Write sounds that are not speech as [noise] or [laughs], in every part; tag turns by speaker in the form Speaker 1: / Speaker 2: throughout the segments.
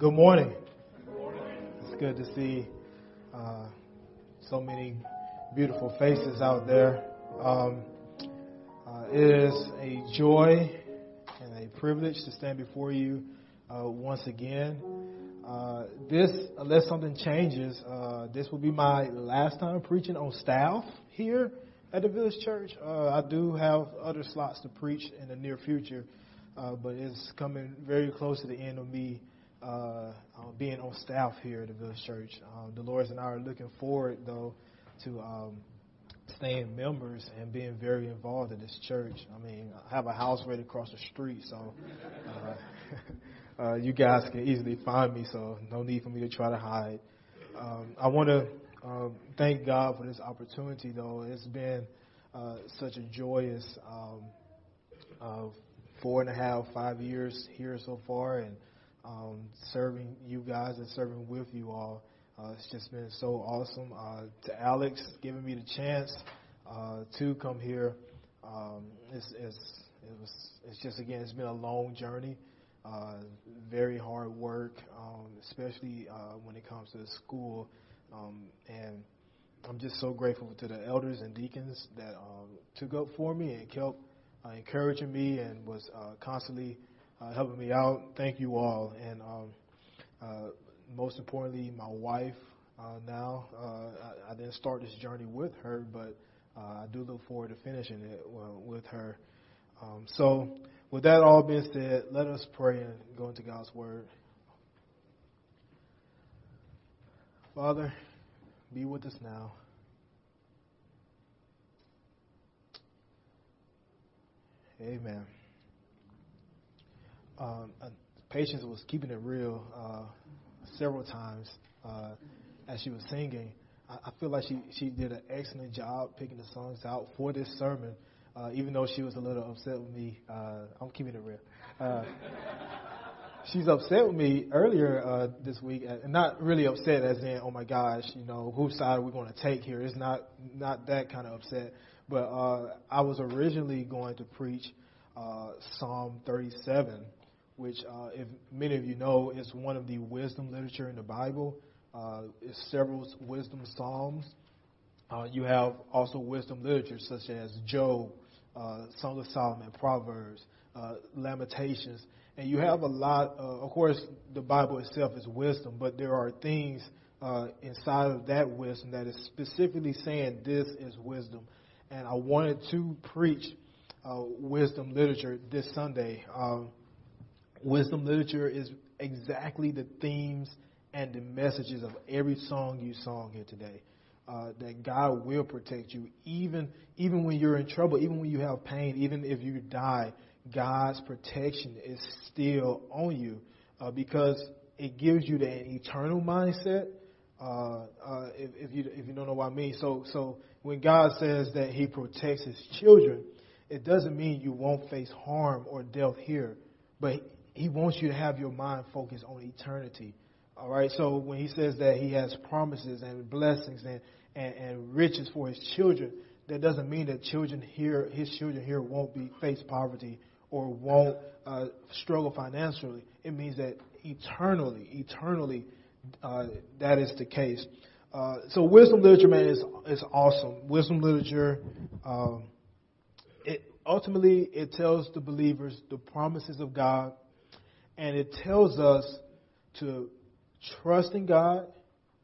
Speaker 1: Well, uh, good morning. It's good to see uh, so many beautiful faces out there. Um, uh, it is a joy and a privilege to stand before you uh, once again. Uh, this, unless something changes, uh, this will be my last time preaching on staff here at the Village Church. I do have other slots to preach in the near future. Uh, but it's coming very close to the end of me uh, uh, being on staff here at the Village Church. Um, Dolores and I are looking forward, though, to um, staying members and being very involved in this church. I mean, I have a house right across the street, so uh, [laughs] uh, you guys can easily find me, so no need for me to try to hide. Um, I want to um, thank God for this opportunity, though. It's been uh, such a joyous um, uh, four and a half, five years here so far, and um, serving you guys and serving with you all. Uh, it's just been so awesome. Uh, to Alex giving me the chance uh, to come here, um, it's, it's, it was, it's just again, it's been a long journey, uh, very hard work, um, especially uh, when it comes to the school, um, and I'm just so grateful to the elders and deacons that um, took up for me and kept uh, encouraging me and was uh, constantly uh, helping me out. Thank you all. And um, uh, most importantly, my wife uh, now. Uh, I, I didn't start this journey with her, but uh, I do look forward to finishing it uh, with her. Um, so, with that all being said, let us pray and go into God's Word. Father, be with us now. Amen. Um, uh, Patience was keeping it real uh, several times uh, as she was singing. I, I feel like she, she did an excellent job picking the songs out for this sermon, uh, even though she was a little upset with me. Uh, I'm keeping it real. Uh, [laughs] she's upset with me earlier uh, this week, and not really upset as in, oh my gosh, you know, whose side are we going to take here? It's not not that kind of upset. But uh, I was originally going to preach uh, Psalm 37, which, uh, if many of you know, is one of the wisdom literature in the Bible. Uh, it's several wisdom psalms. Uh, you have also wisdom literature such as Job, uh, Song of Solomon, Proverbs, uh, Lamentations, and you have a lot. Uh, of course, the Bible itself is wisdom, but there are things uh, inside of that wisdom that is specifically saying this is wisdom and I wanted to preach uh, wisdom literature this Sunday. Um, wisdom literature is exactly the themes and the messages of every song you sung here today. Uh, that God will protect you, even even when you're in trouble, even when you have pain, even if you die. God's protection is still on you uh, because it gives you that eternal mindset. Uh, uh, if, if you if you don't know what I mean, so so when God says that He protects His children, it doesn't mean you won't face harm or death here, but He wants you to have your mind focused on eternity. All right. So when He says that He has promises and blessings and and, and riches for His children, that doesn't mean that children here, His children here, won't be face poverty or won't uh, struggle financially. It means that eternally, eternally, uh, that is the case. Uh, so wisdom literature, man, is is awesome. Wisdom literature, um, it ultimately it tells the believers the promises of God, and it tells us to trust in God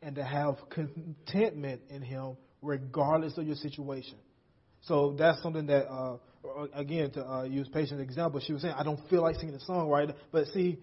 Speaker 1: and to have contentment in Him regardless of your situation. So that's something that, uh, again, to uh, use Patience example, she was saying, I don't feel like singing the song, right? But see,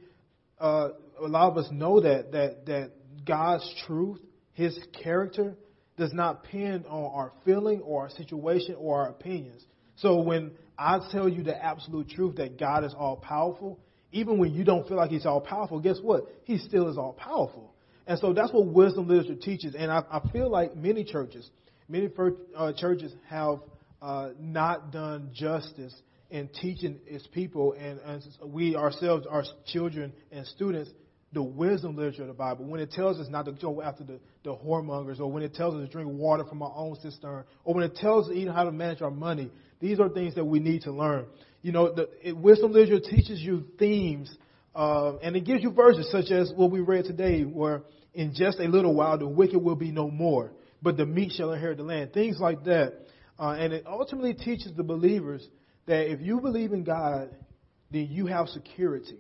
Speaker 1: uh, a lot of us know that that that God's truth his character does not depend on our feeling or our situation or our opinions. So when I tell you the absolute truth that God is all powerful, even when you don't feel like He's all powerful, guess what? He still is all powerful. And so that's what wisdom literature teaches. And I, I feel like many churches, many uh, churches have uh, not done justice in teaching its people and, and we ourselves, our children and students, the wisdom literature of the Bible, when it tells us not to go after the, the whoremongers, or when it tells us to drink water from our own cistern, or when it tells us even how to manage our money, these are things that we need to learn. You know, the it, wisdom literature teaches you themes Uh, and it gives you verses such as what we read today, where in just a little while the wicked will be no more, but the meek shall inherit the land. Things like that. Uh, and it ultimately teaches the believers that if you believe in God, then you have security.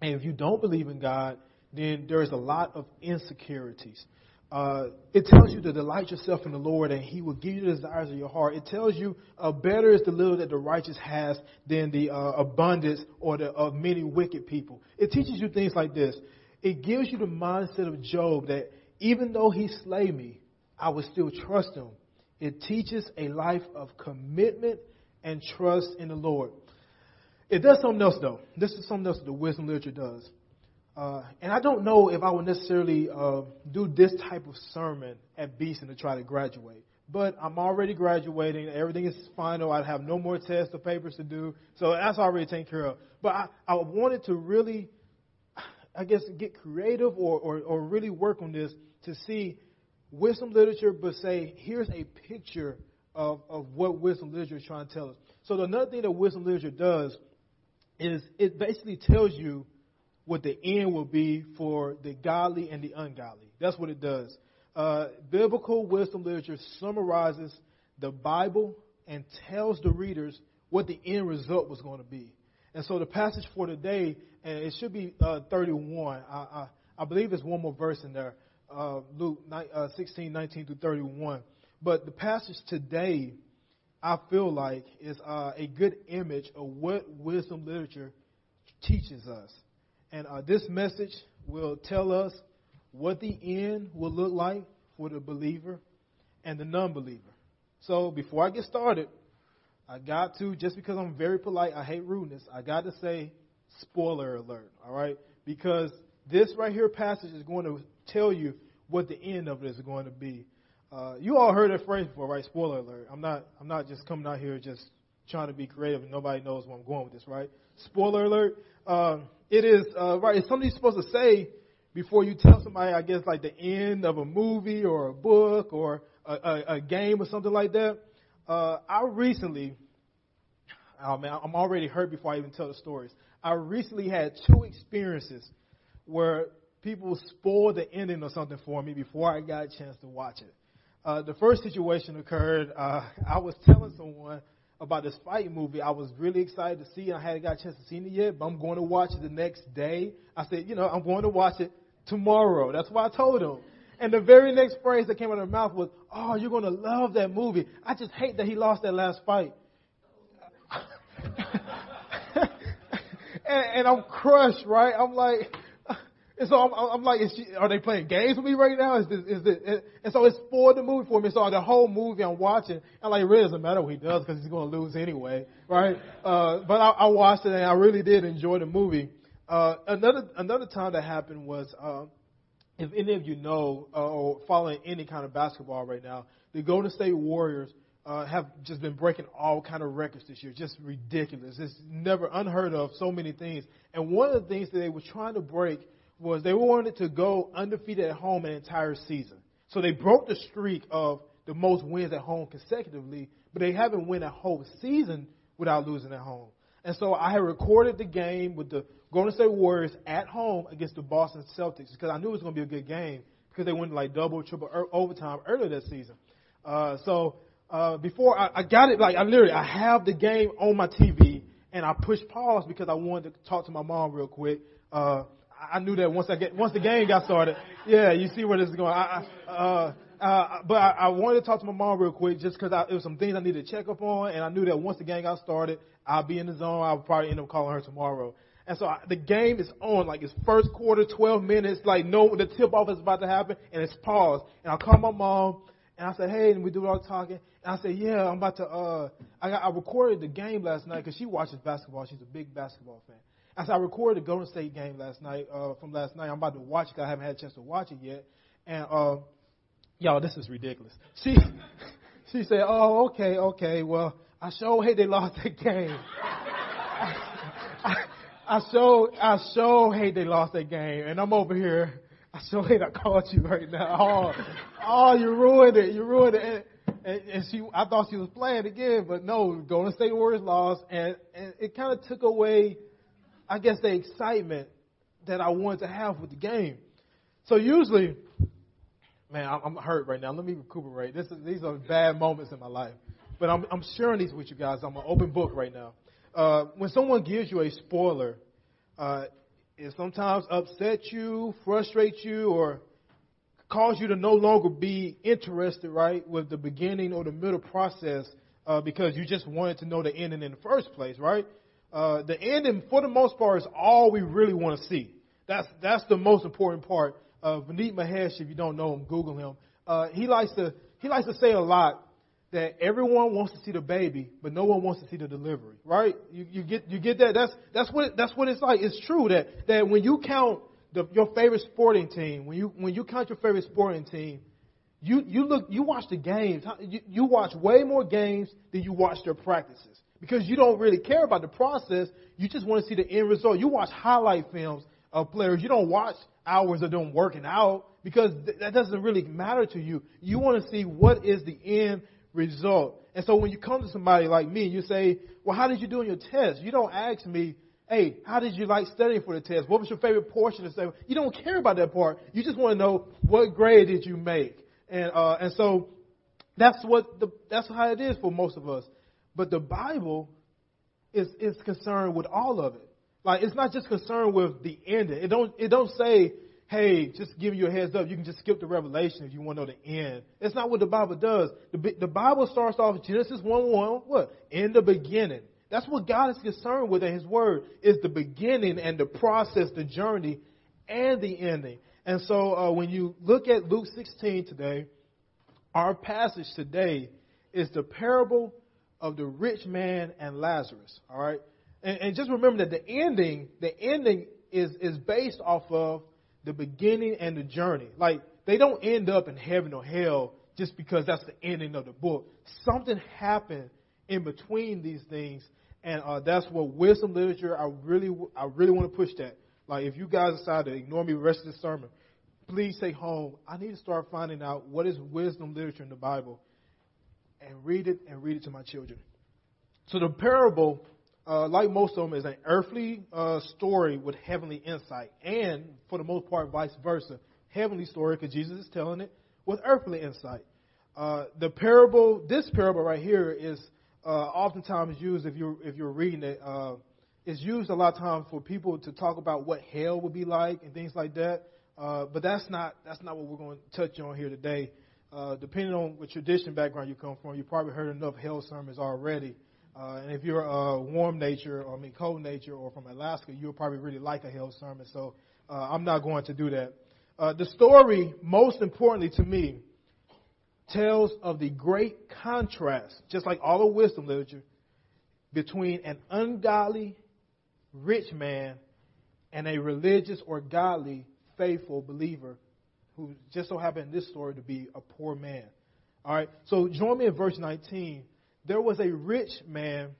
Speaker 1: And if you don't believe in God, then there's a lot of insecurities. Uh, it tells you to delight yourself in the Lord and He will give you the desires of your heart. It tells you uh, better is the little that the righteous has than the uh, abundance or the of many wicked people. It teaches you things like this. It gives you the mindset of Job that even though he slay me, I will still trust him. It teaches a life of commitment and trust in the Lord. It does something else though. This is something else that the wisdom literature does. Uh, and I don't know if I would necessarily uh, do this type of sermon at Beeson to try to graduate. But I'm already graduating. Everything is final. I have no more tests or papers to do. So that's already taken care of. But I, I wanted to really, I guess, get creative or, or, or really work on this to see wisdom literature, but say, here's a picture of, of what wisdom literature is trying to tell us. So another thing that wisdom literature does is it basically tells you what the end will be for the godly and the ungodly. That's what it does. Uh, biblical wisdom literature summarizes the Bible and tells the readers what the end result was going to be. And so the passage for today, and it should be uh, 31. I, I, I, believe there's one more verse in there, uh, Luke uh, 16, 19 through 31. But the passage today, I feel like, is uh, a good image of what wisdom literature teaches us. And uh, this message will tell us what the end will look like for the believer and the non believer. So before I get started, I got to, just because I'm very polite, I hate rudeness, I got to say spoiler alert, all right? Because this right here passage is going to tell you what the end of it is going to be. Uh, you all heard that phrase before, right? Spoiler alert. I'm not. I'm not just coming out here just trying to be creative and nobody knows where I'm going with this, right? Spoiler alert. Um, it is uh, right. It's something you're supposed to say before you tell somebody. I guess like the end of a movie or a book or a, a, a game or something like that. Uh, I recently, oh man, I'm already hurt before I even tell the stories. I recently had two experiences where people spoiled the ending of something for me before I got a chance to watch it. Uh, the first situation occurred. Uh, I was telling someone about this fight movie. I was really excited to see. it. I hadn't got a chance to see it yet, but I'm going to watch it the next day. I said, you know, I'm going to watch it tomorrow. That's why I told him. And the very next phrase that came out of her mouth was, "Oh, you're going to love that movie. I just hate that he lost that last fight." [laughs] and, and I'm crushed, right? I'm like, and so I'm, I'm like, she, are they playing games with me right now? Is this, is this, and so it's for the movie for me. So the whole movie I'm watching, I'm like, it really doesn't matter what he does because he's going to lose anyway, right? Uh, but I, I watched it and I really did enjoy the movie. Uh, another another time that happened was, uh, if any of you know uh, or following any kind of basketball right now, the Golden State Warriors uh, have just been breaking all kind of records this year, just ridiculous. It's never unheard of. So many things, and one of the things that they were trying to break was they wanted to go undefeated at home an entire season. So they broke the streak of the most wins at home consecutively, but they haven't won a whole season without losing at home. And so I had recorded the game with the Golden State Warriors at home against the Boston Celtics because I knew it was going to be a good game because they went like double, triple er, overtime earlier that season. Uh, so uh, before I, I got it, like I literally I have the game on my TV and I pushed pause because I wanted to talk to my mom real quick. Uh, I knew that once I get once the game got started. Yeah, you see where this is going. I, I, uh, uh, but I, I wanted to talk to my mom real quick just because it was some things I needed to check up on, and I knew that once the game got started, I'll be in the zone. I'll probably end up calling her tomorrow. And so I, the game is on, like it's first quarter, 12 minutes, like no, the tip off is about to happen, and it's paused. And I call my mom, and I said, hey, and we do all the talking. And I said, yeah, I'm about to, uh, I, got, I recorded the game last night because she watches basketball. She's a big basketball fan. As I recorded the Golden State game last night, uh, from last night, I'm about to watch it. I haven't had a chance to watch it yet. And, uh, y'all, this is ridiculous. She, [laughs] she said, oh, okay, okay, well, I sure hate they lost that game. [laughs] I, I sure, I sure hate they lost that game. And I'm over here. I sure hate I called you right now. [laughs] Oh, oh, you ruined it. You ruined it. And, and she, I thought she was playing again, but no, Golden State Warriors lost, and, and it kind of took away I guess, the excitement that I wanted to have with the game. So usually, man, I'm, hurt right now. Let me recuperate. This is, these are bad moments in my life. But I'm, I'm sharing these with you guys. I'm an open book right now. Uh, when someone gives you a spoiler, uh, it sometimes upsets you, frustrates you, or cause you to no longer be interested, right, with the beginning or the middle process uh, because you just wanted to know the ending in the first place, right? Uh, the ending, for the most part, is all we really want to see. That's that's the most important part. Uh, Vineet Mahesh, if you don't know him, Google him. Uh, he likes to he likes to say a lot that everyone wants to see the baby, but no one wants to see the delivery, right? You, you get you get that? That's that's what that's what it's like. It's true that that when you count the, your favorite sporting team, when you when you count your favorite sporting team, you you look you watch the games. You, you watch way more games than you watch their practices because you don't really care about the process. You just want to see the end result. You watch highlight films of players. You don't watch hours of them working out because th- that doesn't really matter to you. You want to see what is the end result. And so when you come to somebody like me and you say, "Well, how did you do on your test?" You don't ask me hey, how did you like studying for the test? What was your favorite portion of study? You don't care about that part. You just want to know what grade did you make. And uh, and so that's what the that's how it is for most of us. But the Bible is is concerned with all of it. Like it's not just concerned with the ending. It don't it don't say, hey, just give you a heads up. You can just skip the Revelation if you want to know the end. That's not what the Bible does. The the Bible starts off Genesis one one. What in the beginning? That's what God is concerned with in His Word is the beginning and the process, the journey, and the ending. And so uh, when you look at Luke 16 today, our passage today is the parable of the rich man and Lazarus. All right, and, and just remember that the ending, the ending is is based off of the beginning and the journey. Like they don't end up in heaven or hell just because that's the ending of the book. Something happened in between these things and uh, that's what wisdom literature. I really, I really want to push that. Like, if you guys decide to ignore me the rest of the sermon, please take home. I need to start finding out what is wisdom literature in the Bible, and read it and read it to my children. So the parable, uh, like most of them, is an earthly uh, story with heavenly insight, and for the most part, vice versa. Heavenly story because Jesus is telling it with earthly insight. Uh, the parable, this parable right here, is uh, oftentimes used if you're if you're reading it. Uh, it's used a lot of times for people to talk about what hell would be like and things like that. Uh, but that's not that's not what we're going to touch on here today. Uh, depending on what tradition background you come from, you probably heard enough hell sermons already. Uh, and if you're a warm nature, or I mean cold nature, or from Alaska, you'll probably really like a hell sermon. So uh, I'm not going to do that. Uh, the story, most importantly to me, tells of the great contrast, just like all of wisdom literature, between an ungodly rich man and a religious or godly faithful believer who just so happened in this story to be a poor man. All right, so join me in verse 19. There was a rich man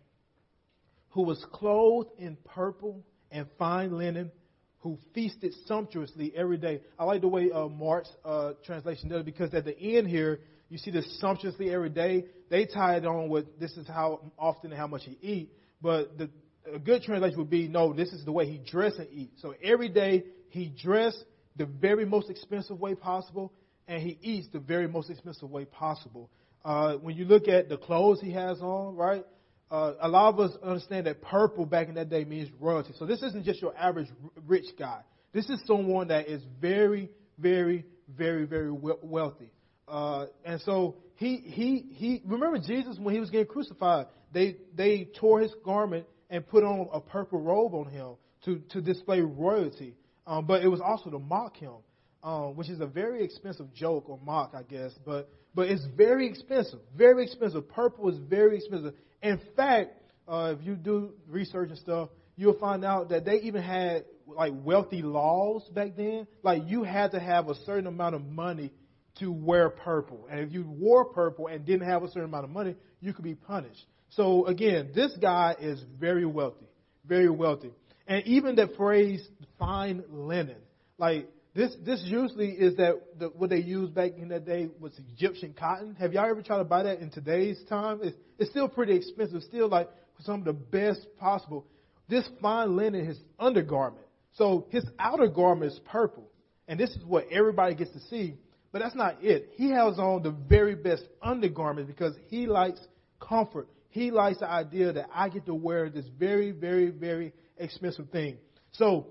Speaker 1: who was clothed in purple and fine linen, who feasted sumptuously every day. I like the way uh, Mark's uh, translation does it because at the end here, you see this sumptuously every day. They tie it on with this is how often and how much he eat. But the a good translation would be no, this is the way he dress and eat. So every day he dress the very most expensive way possible, and he eats the very most expensive way possible. Uh, when you look at the clothes he has on, right? Uh, a lot of us understand that purple back in that day means royalty. So this isn't just your average rich guy. This is someone that is very, very, very, very wealthy. Uh, and so he, he, he, remember Jesus when he was getting crucified, they, they tore his garment and put on a purple robe on him to, to display royalty. Um, but it was also to mock him, um, which is a very expensive joke or mock, I guess. But, but it's very expensive, very expensive. Purple is very expensive. In fact, uh, if you do research and stuff, you'll find out that they even had like wealthy laws back then. Like you had to have a certain amount of money to wear purple. And if you wore purple and didn't have a certain amount of money, you could be punished. So again, this guy is very wealthy, very wealthy. And even the phrase fine linen, like this, this usually is that the, what they used back in that day was Egyptian cotton. Have y'all ever tried to buy that in today's time? It's, it's still pretty expensive, still like some of the best possible. this fine linen, his undergarment. So his outer garment is purple. And this is what everybody gets to see. But that's not it. He has on the very best undergarment because he likes comfort. He likes the idea that I get to wear this very, very, very expensive thing. So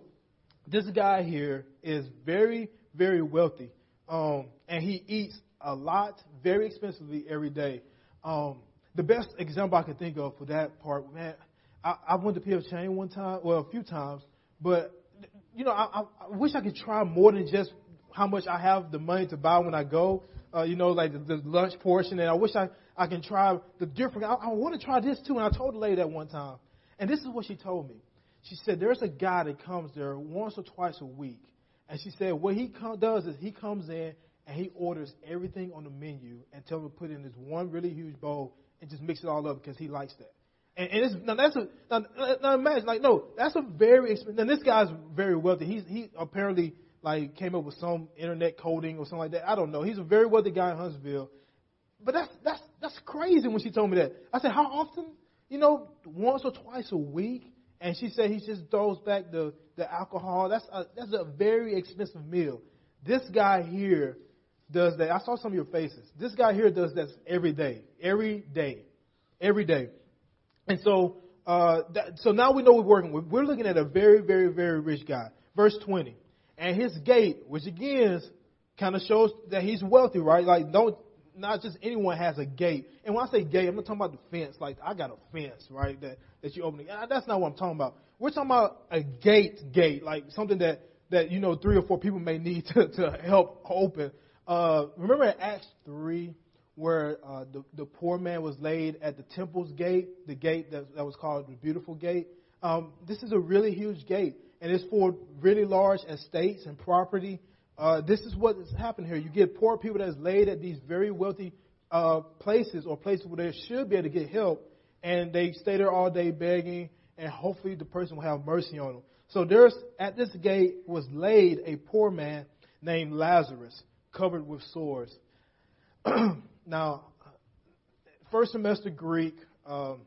Speaker 1: this guy here is very, very wealthy. Um, and he eats a lot, very expensively every day. Um, the best example I can think of for that part, man, I, I went to PF Chang one time, well, a few times, but you know, I, I wish I could try more than just how much I have the money to buy when I go. Uh, you know, like the, the lunch portion, and I wish I I can try the different. I, I want to try this too. And I told the lady that one time, and this is what she told me. She said there's a guy that comes there once or twice a week, and she said what he come, does is he comes in and he orders everything on the menu and tells him to put it in this one really huge bowl and just mix it all up because he likes that. And, and it's, now that's a now, now imagine like no, that's a very. Now this guy's very wealthy. He's he apparently like came up with some internet coding or something like that. I don't know. He's a very wealthy guy in Huntsville. But that's that's that's crazy when she told me that. I said, How often? You know, once or twice a week. And she said he just throws back the, the alcohol. That's a, that's a very expensive meal. This guy here does that. I saw some of your faces. This guy here does that every day, every day, every day. And so, uh, that, so now we know we're working with. We're looking at a very, very, very rich guy. Verse 20. And his gate, which again kind of shows that he's wealthy, right? Like, don't, not just anyone has a gate. And when I say gate, I'm not talking about the fence. Like, I got a fence, right? That, that you open. That's not what I'm talking about. We're talking about a gate, gate, like something that, that, you know, three or four people may need [laughs] to, to help open. Uh, remember in Acts 3, where uh, the, the poor man was laid at the temple's gate, the gate that, that was called the beautiful gate? Um, this is a really huge gate, and it's for really large estates and property. Uh, this is what has happened here. You get poor people that is laid at these very wealthy uh, places or places where they should be able to get help, and they stay there all day begging, and hopefully the person will have mercy on them. So there's at this gate was laid a poor man named Lazarus covered with sores. [clears throat] now, first semester Greek, um,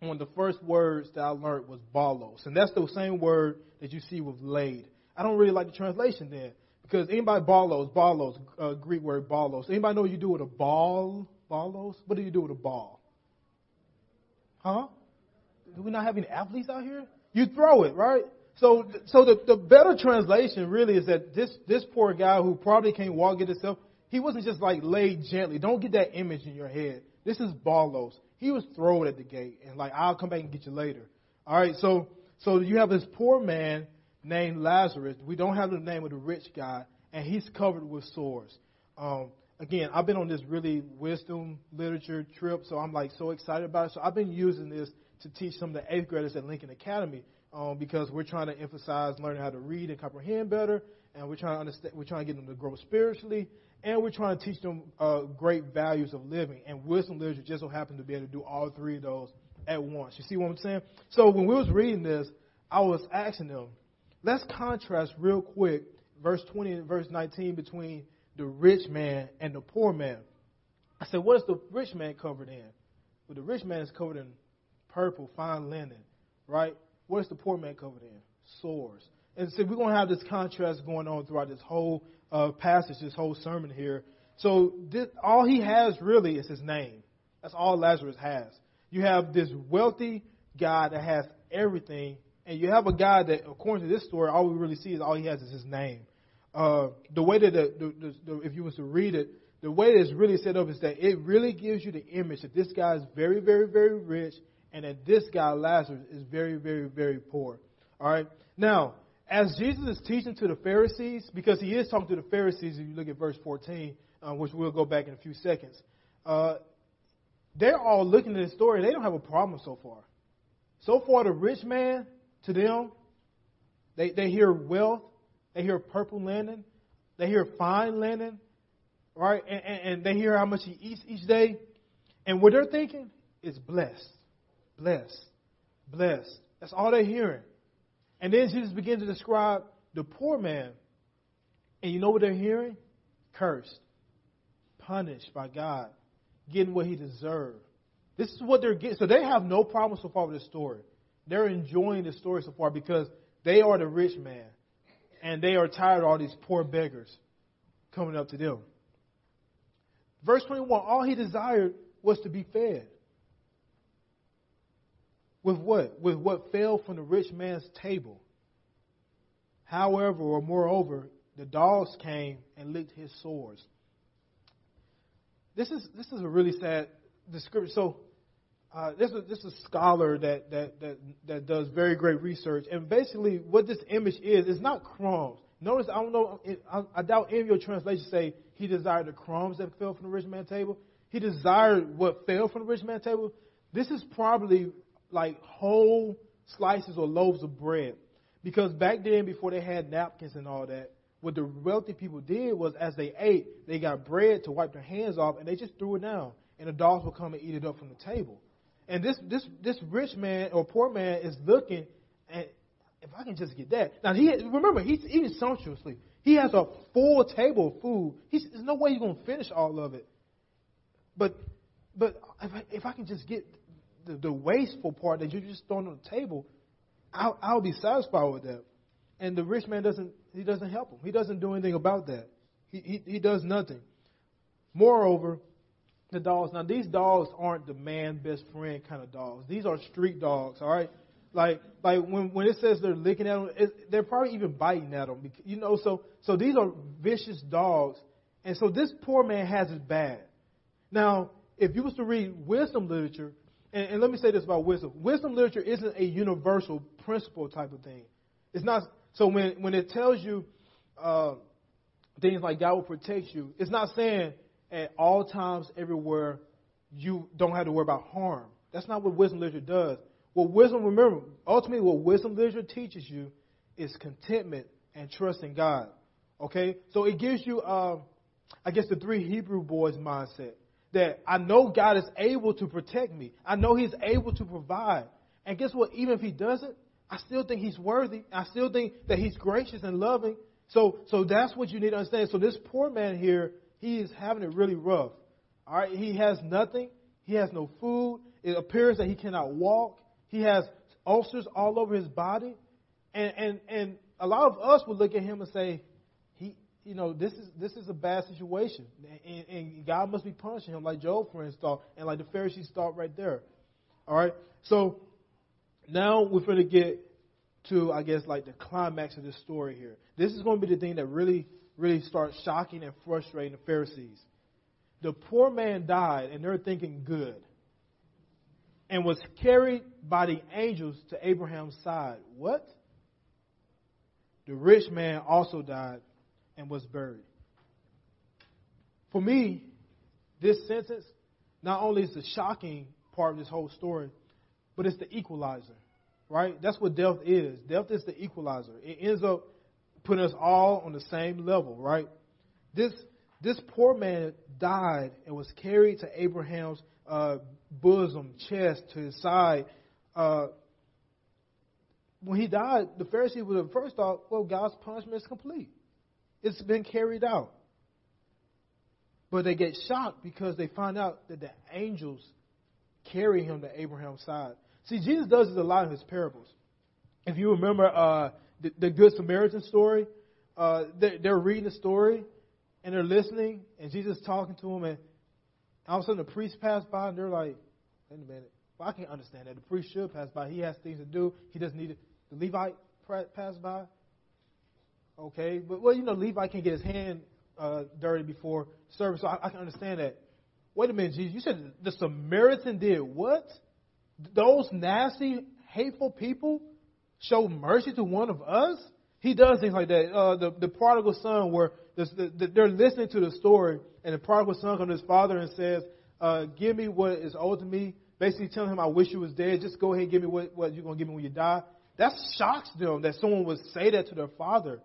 Speaker 1: one of the first words that I learned was balos, and that's the same word that you see with laid. I don't really like the translation there because anybody balos, balos, uh, Greek word balos. Anybody know what you do with a ball? Balos? What do you do with a ball? Huh? Do we not have any athletes out here? You throw it, right? So, so the, the better translation really is that this, this poor guy who probably can't walk it himself, he wasn't just like laid gently. Don't get that image in your head. This is Balos. He was thrown at the gate and like, I'll come back and get you later. All right. So, so you have this poor man named Lazarus. We don't have the name of the rich guy and he's covered with sores. Um, again, I've been on this really wisdom literature trip, so I'm like so excited about it. So I've been using this to teach some of the eighth graders at Lincoln Academy um, because we're trying to emphasize learning how to read and comprehend better, and we're trying to understand, we're trying to get them to grow spiritually, and we're trying to teach them uh, great values of living. And wisdom literature just so happens to be able to do all three of those at once. You see what I'm saying? So when we was reading this, I was asking them, let's contrast real quick verse 20 and verse 19 between the rich man and the poor man. I said, what is the rich man covered in? Well, the rich man is covered in purple, fine linen, right? What is the poor man covered in? Sores. And so we're going to have this contrast going on throughout this whole uh, passage, this whole sermon here. So this, all he has really is his name. That's all Lazarus has. You have this wealthy guy that has everything, and you have a guy that, according to this story, all we really see is all he has is his name. Uh, the way that, the, the, the, if you was to read it, the way it's really set up is that it really gives you the image that this guy is very, very, very rich, and that this guy, Lazarus, is very, very, very poor. All right? Now, as Jesus is teaching to the Pharisees, because he is talking to the Pharisees, if you look at verse 14, uh, which we'll go back in a few seconds, uh, they're all looking at the story. They don't have a problem so far. So far, the rich man, to them, they, they hear wealth, they hear purple linen, they hear fine linen, right? And, and, and they hear how much he eats each day. And what they're thinking is blessed blessed, blessed. That's all they're hearing. And then Jesus begins to describe the poor man. And you know what they're hearing? Cursed, punished by God, getting what he deserved. This is what they're getting. So they have no problem so far with this story. they're enjoying the story so far because they are the rich man. And they are tired of all these poor beggars coming up to them. Verse 21 all he desired was to be fed. With what? With what fell from the rich man's table. However, or moreover, the dogs came and licked his sores. This is this is a really sad description. So uh, this is this is a scholar that, that that that does very great research, and basically what this image is is not crumbs. Notice I don't know. I, I doubt any of your translations say he desired the crumbs that fell from the rich man's table. He desired what fell from the rich man's table. This is probably like whole slices or loaves of bread, because back then, before they had napkins and all that, what the wealthy people did was as they ate, they got bread to wipe their hands off, and they just threw it down, and the dogs would come and eat it up from the table. And this this this rich man or poor man is looking, and if I can just get that. Now he remember he's eating sumptuously. He has a full table of food. He's, there's no way he's to finish all of it. But but if I, if I can just get the, the wasteful part that you're just throwing on the table, I'll, I'll be satisfied with that. And the rich man doesn't he doesn't help him. He doesn't do anything about that. He he, he does nothing. Moreover, the dogs. Now these dogs aren't the man best friend kind of dogs. These are street dogs. All right. Like like when when it says they're licking at them, it, they're probably even biting at them. You know, so so these are vicious dogs, and so this poor man has it bad. Now, if you was to read wisdom literature, and, and let me say this about wisdom: wisdom literature isn't a universal principle type of thing. It's not. So when when it tells you uh, things like God will protect you, it's not saying at all times, everywhere, you don't have to worry about harm. That's not what wisdom literature does. What wisdom, remember, ultimately, what wisdom literature teaches you is contentment and trust in God. Okay? So it gives you, uh, I guess, the three Hebrew boys' mindset that I know God is able to protect me. I know He's able to provide. And guess what? Even if He doesn't, I still think He's worthy. I still think that He's gracious and loving. So, so that's what you need to understand. So this poor man here, he is having it really rough. All right, he has nothing. He has no food. It appears that he cannot walk. He has ulcers all over his body. And, and, and a lot of us would look at him and say, he, you know, this is, this is a bad situation. And, and God must be punishing him like Job, for instance, thought, and like the Pharisees thought right there. All right? So now we're going to get to, I guess, like the climax of this story here. This is going to be the thing that really, really starts shocking and frustrating the Pharisees. The poor man died, and they're thinking good and was carried by the angels to Abraham's side. What? The rich man also died and was buried. For me, this sentence not only is the shocking part of this whole story, but it's the equalizer, right? That's what death is. Death is the equalizer. It ends up putting us all on the same level, right? This this poor man died and was carried to Abraham's uh, bosom, chest, to his side. Uh, when he died, the Pharisees would have first thought, well, God's punishment is complete. It's been carried out. But they get shocked because they find out that the angels carry him to Abraham's side. See, Jesus does this a lot in his parables. If you remember uh, the, the, Good Samaritan story, uh, they're, they're reading the story and they're listening, and Jesus is talking to them, and all of a sudden the priest passed by, and they're like, wait a minute. Well, I can't understand that. The priest should pass by. He has things to do. He doesn't need it. The Levite pass by. Okay, but well, you know, Levi can't get his hand uh, dirty before service, so I, I can understand that. Wait a minute, Jesus. You said the Samaritan did what? Those nasty, hateful people show mercy to one of us? He does things like that. Uh, the, the prodigal son, where the, the, they're listening to the story, and the prodigal son comes to his father and says, uh, Give me what is owed to me. Basically, telling him, I wish you was dead. Just go ahead and give me what, what you're going to give me when you die. That shocks them that someone would say that to their father.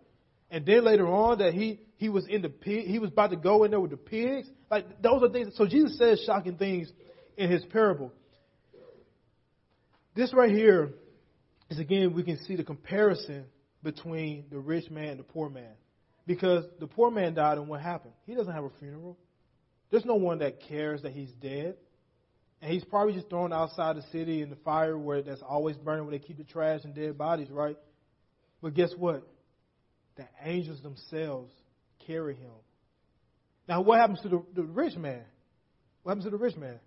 Speaker 1: And then later on, that he, he was in the pig, he was about to go in there with the pigs. Like, those are things. So Jesus says shocking things in his parable. This right here is again, we can see the comparison between the rich man and the poor man. Because the poor man died, and what happened? He doesn't have a funeral. There's no one that cares that he's dead. And he's probably just thrown outside the city in the fire where that's always burning where they keep the trash and dead bodies, right? But guess what? The angels themselves carry him. Now, what happens to the, the rich man? What happens to the rich man?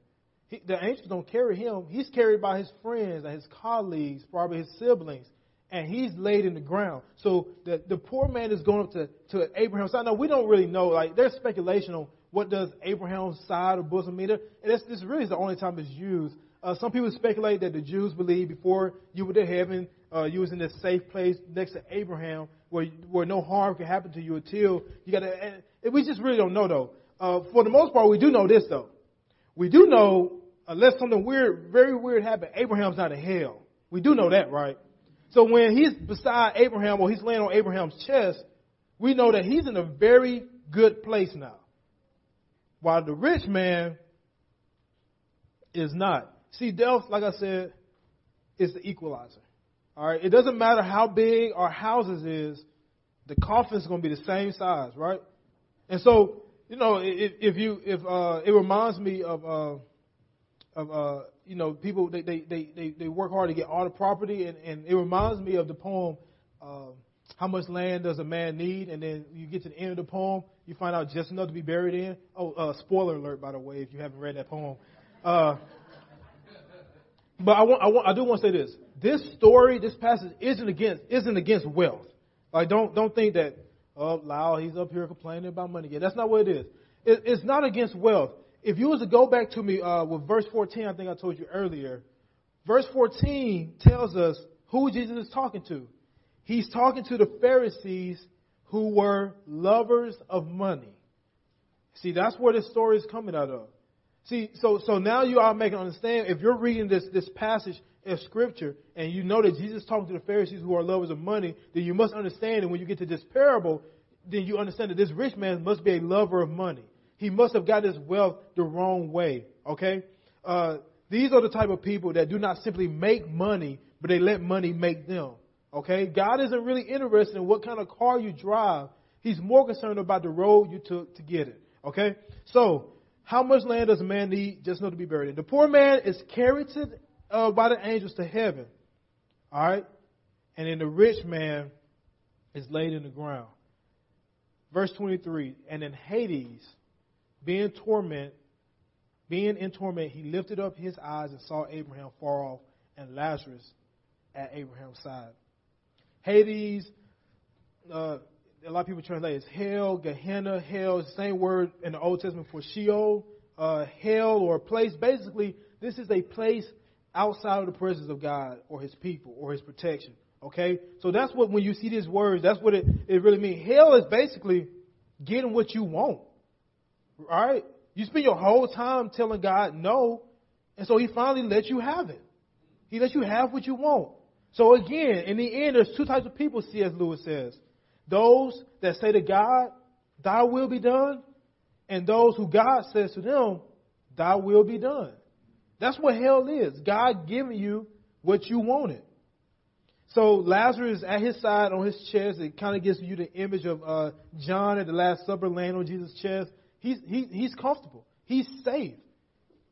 Speaker 1: He, the angels don't carry him. He's carried by his friends and his colleagues, probably his siblings, and he's laid in the ground. So the, the poor man is going up to, to Abraham's side. Now, we don't really know. Like, there's speculation on what does Abraham's side or bosom mean. And this, this really is the only time it's used. Uh, some people speculate that the Jews believe before you were to heaven, uh, you was in this safe place next to Abraham where, where no harm could happen to you until you got to. We just really don't know though. Uh, for the most part, we do know this though. We do know, unless something weird, very weird happened, Abraham's not in hell. We do know that, right? So when he's beside Abraham or he's laying on Abraham's chest, we know that he's in a very good place now. While the rich man is not. See, death, like I said, is the equalizer. All right, it doesn't matter how big our houses is, the coffin's going to be the same size, right? And so, you know, if, if you, if uh, it reminds me of, uh, of uh, you know, people they, they they they work hard to get all the property, and, and it reminds me of the poem. Uh, how much land does a man need? And then you get to the end of the poem, you find out just enough to be buried in. Oh, uh, spoiler alert, by the way, if you haven't read that poem. Uh, but I want, I want, I do want to say this. This story, this passage isn't against, isn't against wealth. Like, don't, don't think that, oh, Lau, he's up here complaining about money again. That's not what it is. It, it's not against wealth. If you was to go back to me uh, with verse 14, I think I told you earlier. Verse 14 tells us who Jesus is talking to. He's talking to the Pharisees who were lovers of money. See, that's where this story is coming out of. See, so so now you all make an understand if you're reading this this passage of scripture and you know that Jesus is talking to the Pharisees who are lovers of money, then you must understand that when you get to this parable, then you understand that this rich man must be a lover of money. He must have got his wealth the wrong way. Okay? Uh, these are the type of people that do not simply make money, but they let money make them. Okay? God isn't really interested in what kind of car you drive. He's more concerned about the road you took to get it. Okay? So, how much land does a man need just not to be buried in? The poor man is carried to, uh, by the angels to heaven. All right? And then the rich man is laid in the ground. Verse 23 And in Hades, being torment, being in torment, he lifted up his eyes and saw Abraham far off and Lazarus at Abraham's side. Hades, uh, a lot of people translate it as hell, Gehenna, hell is the same word in the Old Testament for Sheol, uh, hell or a place. Basically, this is a place outside of the presence of God or His people or His protection. Okay, so that's what when you see these words, that's what it, it really means. Hell is basically getting what you want. Right, you spend your whole time telling God no, and so He finally lets you have it. He lets you have what you want. So again, in the end, there's two types of people, C.S. Lewis says. Those that say to God, Thy will be done, and those who God says to them, Thy will be done. That's what hell is. God giving you what you wanted. So Lazarus at his side on his chest. It kind of gives you the image of uh, John at the Last Supper laying on Jesus' chest. He's he, he's comfortable. He's safe.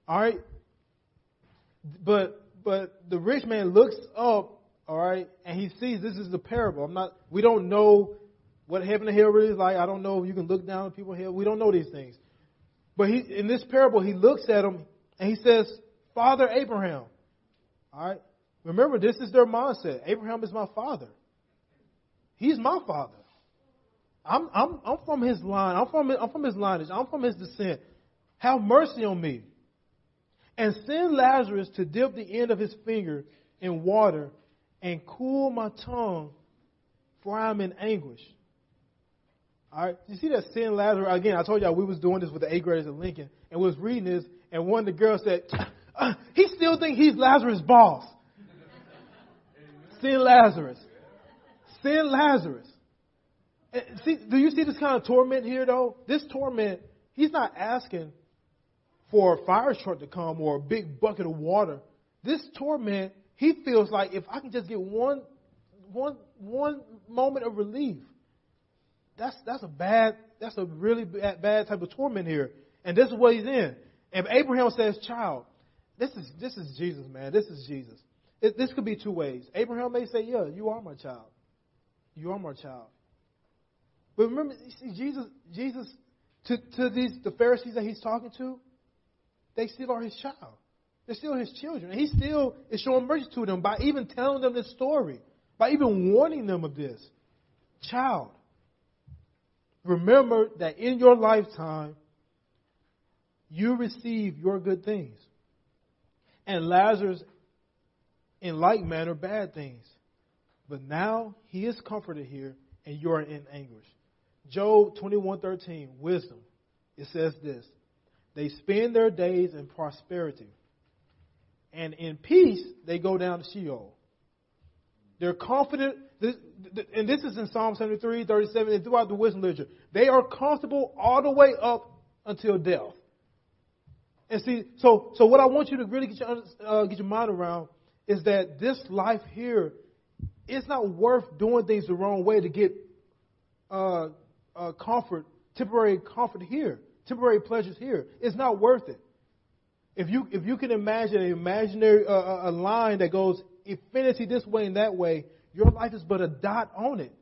Speaker 1: All right. But but the rich man looks up all right, and he sees this is the parable. I'm not. We don't know what heaven and hell really is like. I don't know if you can look down on people here. We don't know these things. But he, in this parable, he looks at him and he says, "Father Abraham." All right. Remember, this is their mindset. Abraham is my father. He's my father. I'm, I'm, I'm from his line. I'm from, I'm from his lineage. I'm from his descent. Have mercy on me. And send Lazarus to dip the end of his finger in water and cool my tongue, for I am in anguish. All right, you see that sin Lazarus again? I told y'all we was doing this with the eighth graders at Lincoln, and we was reading this, and one of the girls said, uh, "He still think he's Lazarus' boss." [laughs] Sin Lazarus, sin Lazarus. And see, do you see this kind of torment here, though? This torment, he's not asking for a fire truck to come or a big bucket of water. This torment he feels like if I can just get one, one, one moment of relief, that's that's a bad, that's a really bad, bad type of torment here. And this is what he's in. And Abraham says, "Child, this is this is Jesus, man. This is Jesus. It, this could be two ways. Abraham may say, "Yeah, you are my child. You are my child." But remember, see, Jesus, Jesus, to to these the Pharisees that he's talking to, they still are his child. They're still his children, and he still is showing mercy to them by even telling them this story, by even warning them of this. Child, remember that in your lifetime, you receive your good things. And Lazarus, in like manner, bad things. But now he is comforted here, and you are in anguish. Job 21:13, wisdom. It says this: They spend their days in prosperity, and in peace they go down to Sheol. They're confident, and this is in Psalm 73, 37, and throughout the wisdom literature. They are comfortable all the way up until death. And see, so so what I want you to really get your uh, get your mind around is that this life here, it's not worth doing things the wrong way to get uh, uh, comfort, temporary comfort here, temporary pleasures here. It's not worth it. If you if you can imagine an imaginary uh, a line that goes infinity this way and that way, your life is but a dot on it.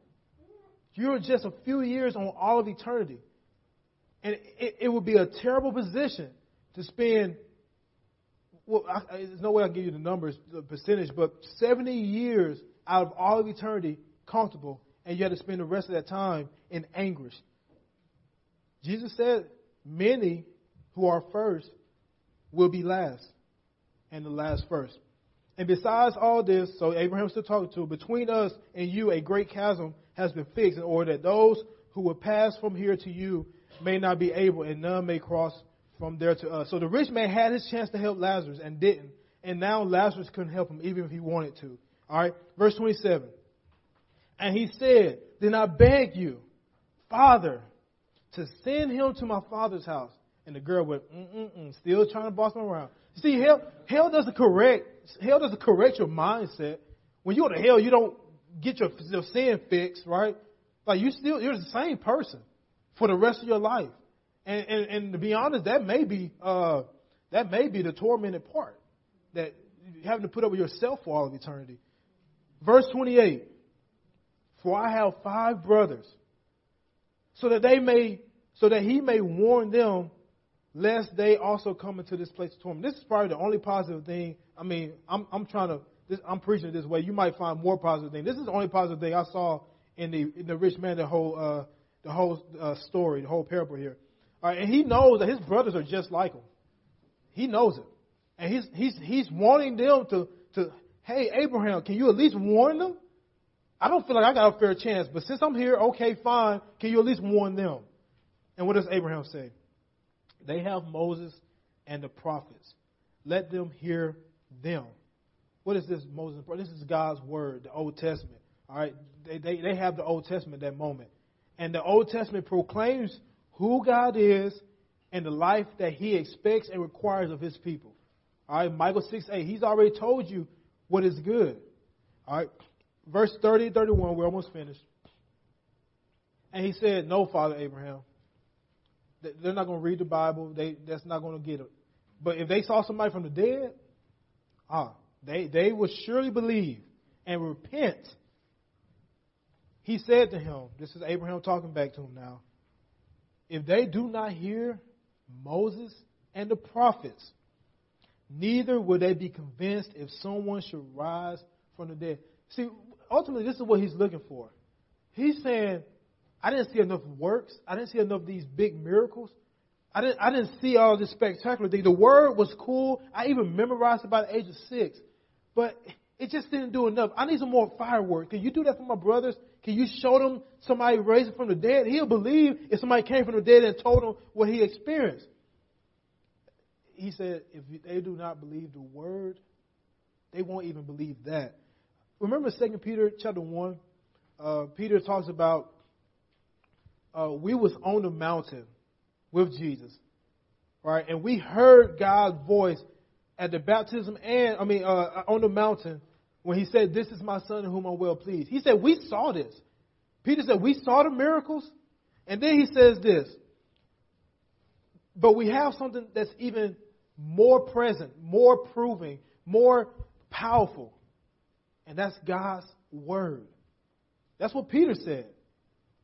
Speaker 1: You're just a few years on all of eternity, and it, it would be a terrible position to spend, well, I, there's no way I can give you the numbers, the percentage, but 70 years out of all of eternity comfortable, and you had to spend the rest of that time in anguish. Jesus said, Many who are first will be last, and the last first. And besides all this, so Abraham's still talking to, between us and you, a great chasm has been fixed in order that those who would pass from here to you may not be able, and none may cross from there to us. So the rich man had his chance to help Lazarus and didn't. And now Lazarus couldn't help him even if he wanted to. All right, verse 27. And he said, Then I beg you, Father, to send him to my father's house. And the girl went, mm-mm-mm, still trying to boss him around. See, hell, hell doesn't correct, hell doesn't correct your mindset. When you go to hell, you don't get your, your sin fixed, right? Like you still, you're the same person for the rest of your life. And, and, and to be honest, that may be uh, that may be the tormented part that having to put up with yourself for all of eternity. Verse 28 For I have five brothers, so that they may so that he may warn them lest they also come into this place of torment. This is probably the only positive thing. I mean, I'm, I'm trying to, this, I'm preaching this way. You might find more positive thing. This is the only positive thing I saw in the in the rich man, the whole uh, the whole uh, story, the whole parable here. All right, and he knows that his brothers are just like him. He knows it. And he's, he's, he's wanting them to, to, hey, Abraham, can you at least warn them? I don't feel like I got a fair chance, but since I'm here, okay, fine. Can you at least warn them? And what does Abraham say? They have Moses and the prophets. Let them hear them. What is this Moses? This is God's word, the Old Testament. All right, they, they, they have the Old Testament at that moment. And the Old Testament proclaims who God is and the life that He expects and requires of His people. All right, Micah 6 8, He's already told you what is good. All right, verse 30 31, we're almost finished. And he said, No, Father Abraham. They're not going to read the Bible. They, that's not going to get it. But if they saw somebody from the dead, ah, they, they would surely believe and repent. He said to him, This is Abraham talking back to him now if they do not hear Moses and the prophets, neither will they be convinced if someone should rise from the dead. See, ultimately, this is what he's looking for. He's saying, I didn't see enough works. I didn't see enough of these big miracles. I didn't, I didn't see all this spectacular thing. The word was cool. I even memorized it by the age of six. But it just didn't do enough. I need some more fireworks. Can you do that for my brothers? Can you show them somebody raised from the dead? He'll believe if somebody came from the dead and told him what he experienced. He said, if they do not believe the word, they won't even believe that. Remember 2 Peter chapter 1? Uh, Peter talks about uh, we was on the mountain with Jesus, right? And we heard God's voice at the baptism and, I mean, uh, on the mountain when he said, This is my son whom I'm well pleased. He said, We saw this. Peter said, We saw the miracles. And then he says this. But we have something that's even more present, more proving, more powerful. And that's God's word. That's what Peter said.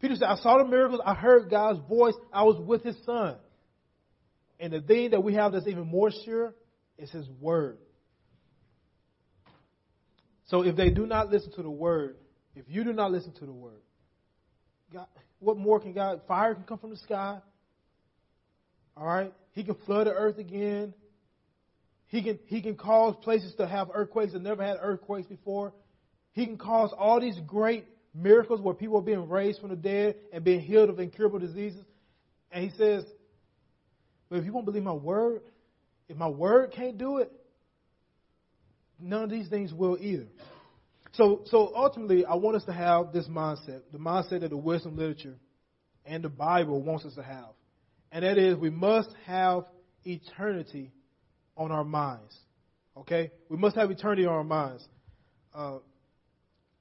Speaker 1: Peter said, I saw the miracles, I heard God's voice, I was with his son. And the thing that we have that's even more sure is his word. So if they do not listen to the word, if you do not listen to the word, God, what more can God? Fire can come from the sky. All right? He can flood the earth again. He can, he can cause places to have earthquakes that never had earthquakes before. He can cause all these great miracles where people are being raised from the dead and being healed of incurable diseases. And he says, But if you won't believe my word, if my word can't do it, none of these things will either. So, so ultimately, I want us to have this mindset, the mindset that the wisdom literature and the Bible wants us to have. And that is, we must have eternity on our minds. Okay? We must have eternity on our minds. Uh,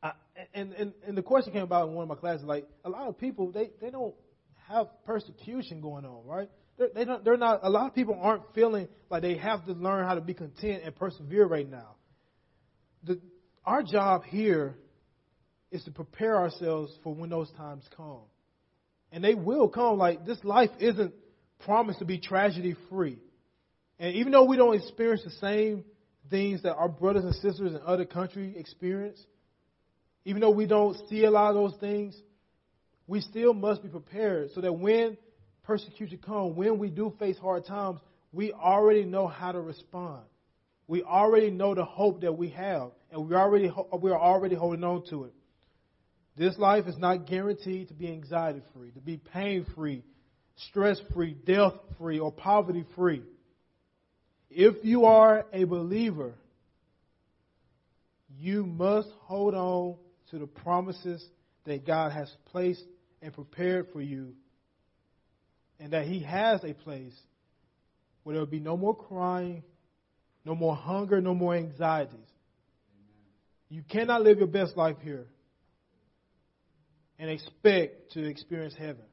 Speaker 1: I, and, and, and the question came about in one of my classes, like, a lot of people, they, they don't have persecution going on, right? They're, they don't, they're not, a lot of people aren't feeling like they have to learn how to be content and persevere right now. The, our job here is to prepare ourselves for when those times come. And they will come. Like, this life isn't promised to be tragedy free. And even though we don't experience the same things that our brothers and sisters in other countries experience, even though we don't see a lot of those things, we still must be prepared so that when persecution comes, when we do face hard times, we already know how to respond. We already know the hope that we have, and we already we are already holding on to it. This life is not guaranteed to be anxiety free, to be pain free, stress free, death free, or poverty free. If you are a believer, you must hold on to the promises that God has placed and prepared for you, and that He has a place where there will be no more crying, no more hunger, no more anxieties. You cannot live your best life here and expect to experience heaven.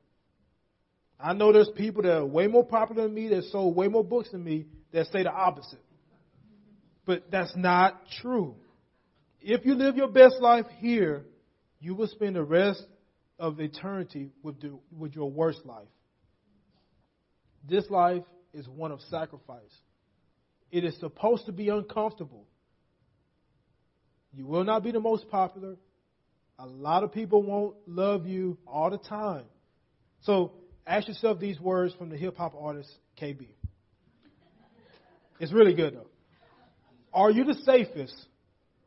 Speaker 1: I know there's people that are way more popular than me, that sold way more books than me, that say the opposite. But that's not true. If you live your best life here, you will spend the rest of eternity with, the, with your worst life. This life is one of sacrifice. It is supposed to be uncomfortable. You will not be the most popular. A lot of people won't love you all the time. So ask yourself these words from the hip hop artist KB. It's really good though. Are you the safest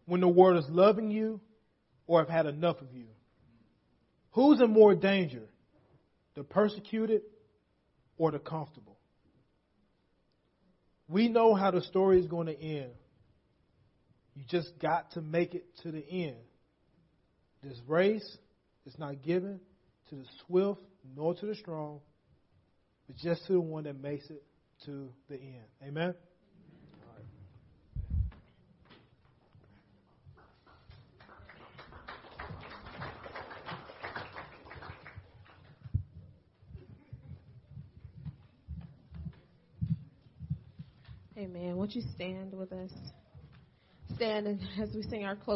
Speaker 1: when the world is loving you or have had enough of you? Who's in more danger? The persecuted or the comfortable? We know how the story is going to end. You just got to make it to the end. This race is not given to the swift nor to the strong, but just to the one that makes it to the end. Amen?
Speaker 2: Amen. Won't you stand with us? Stand [laughs] as we sing our close.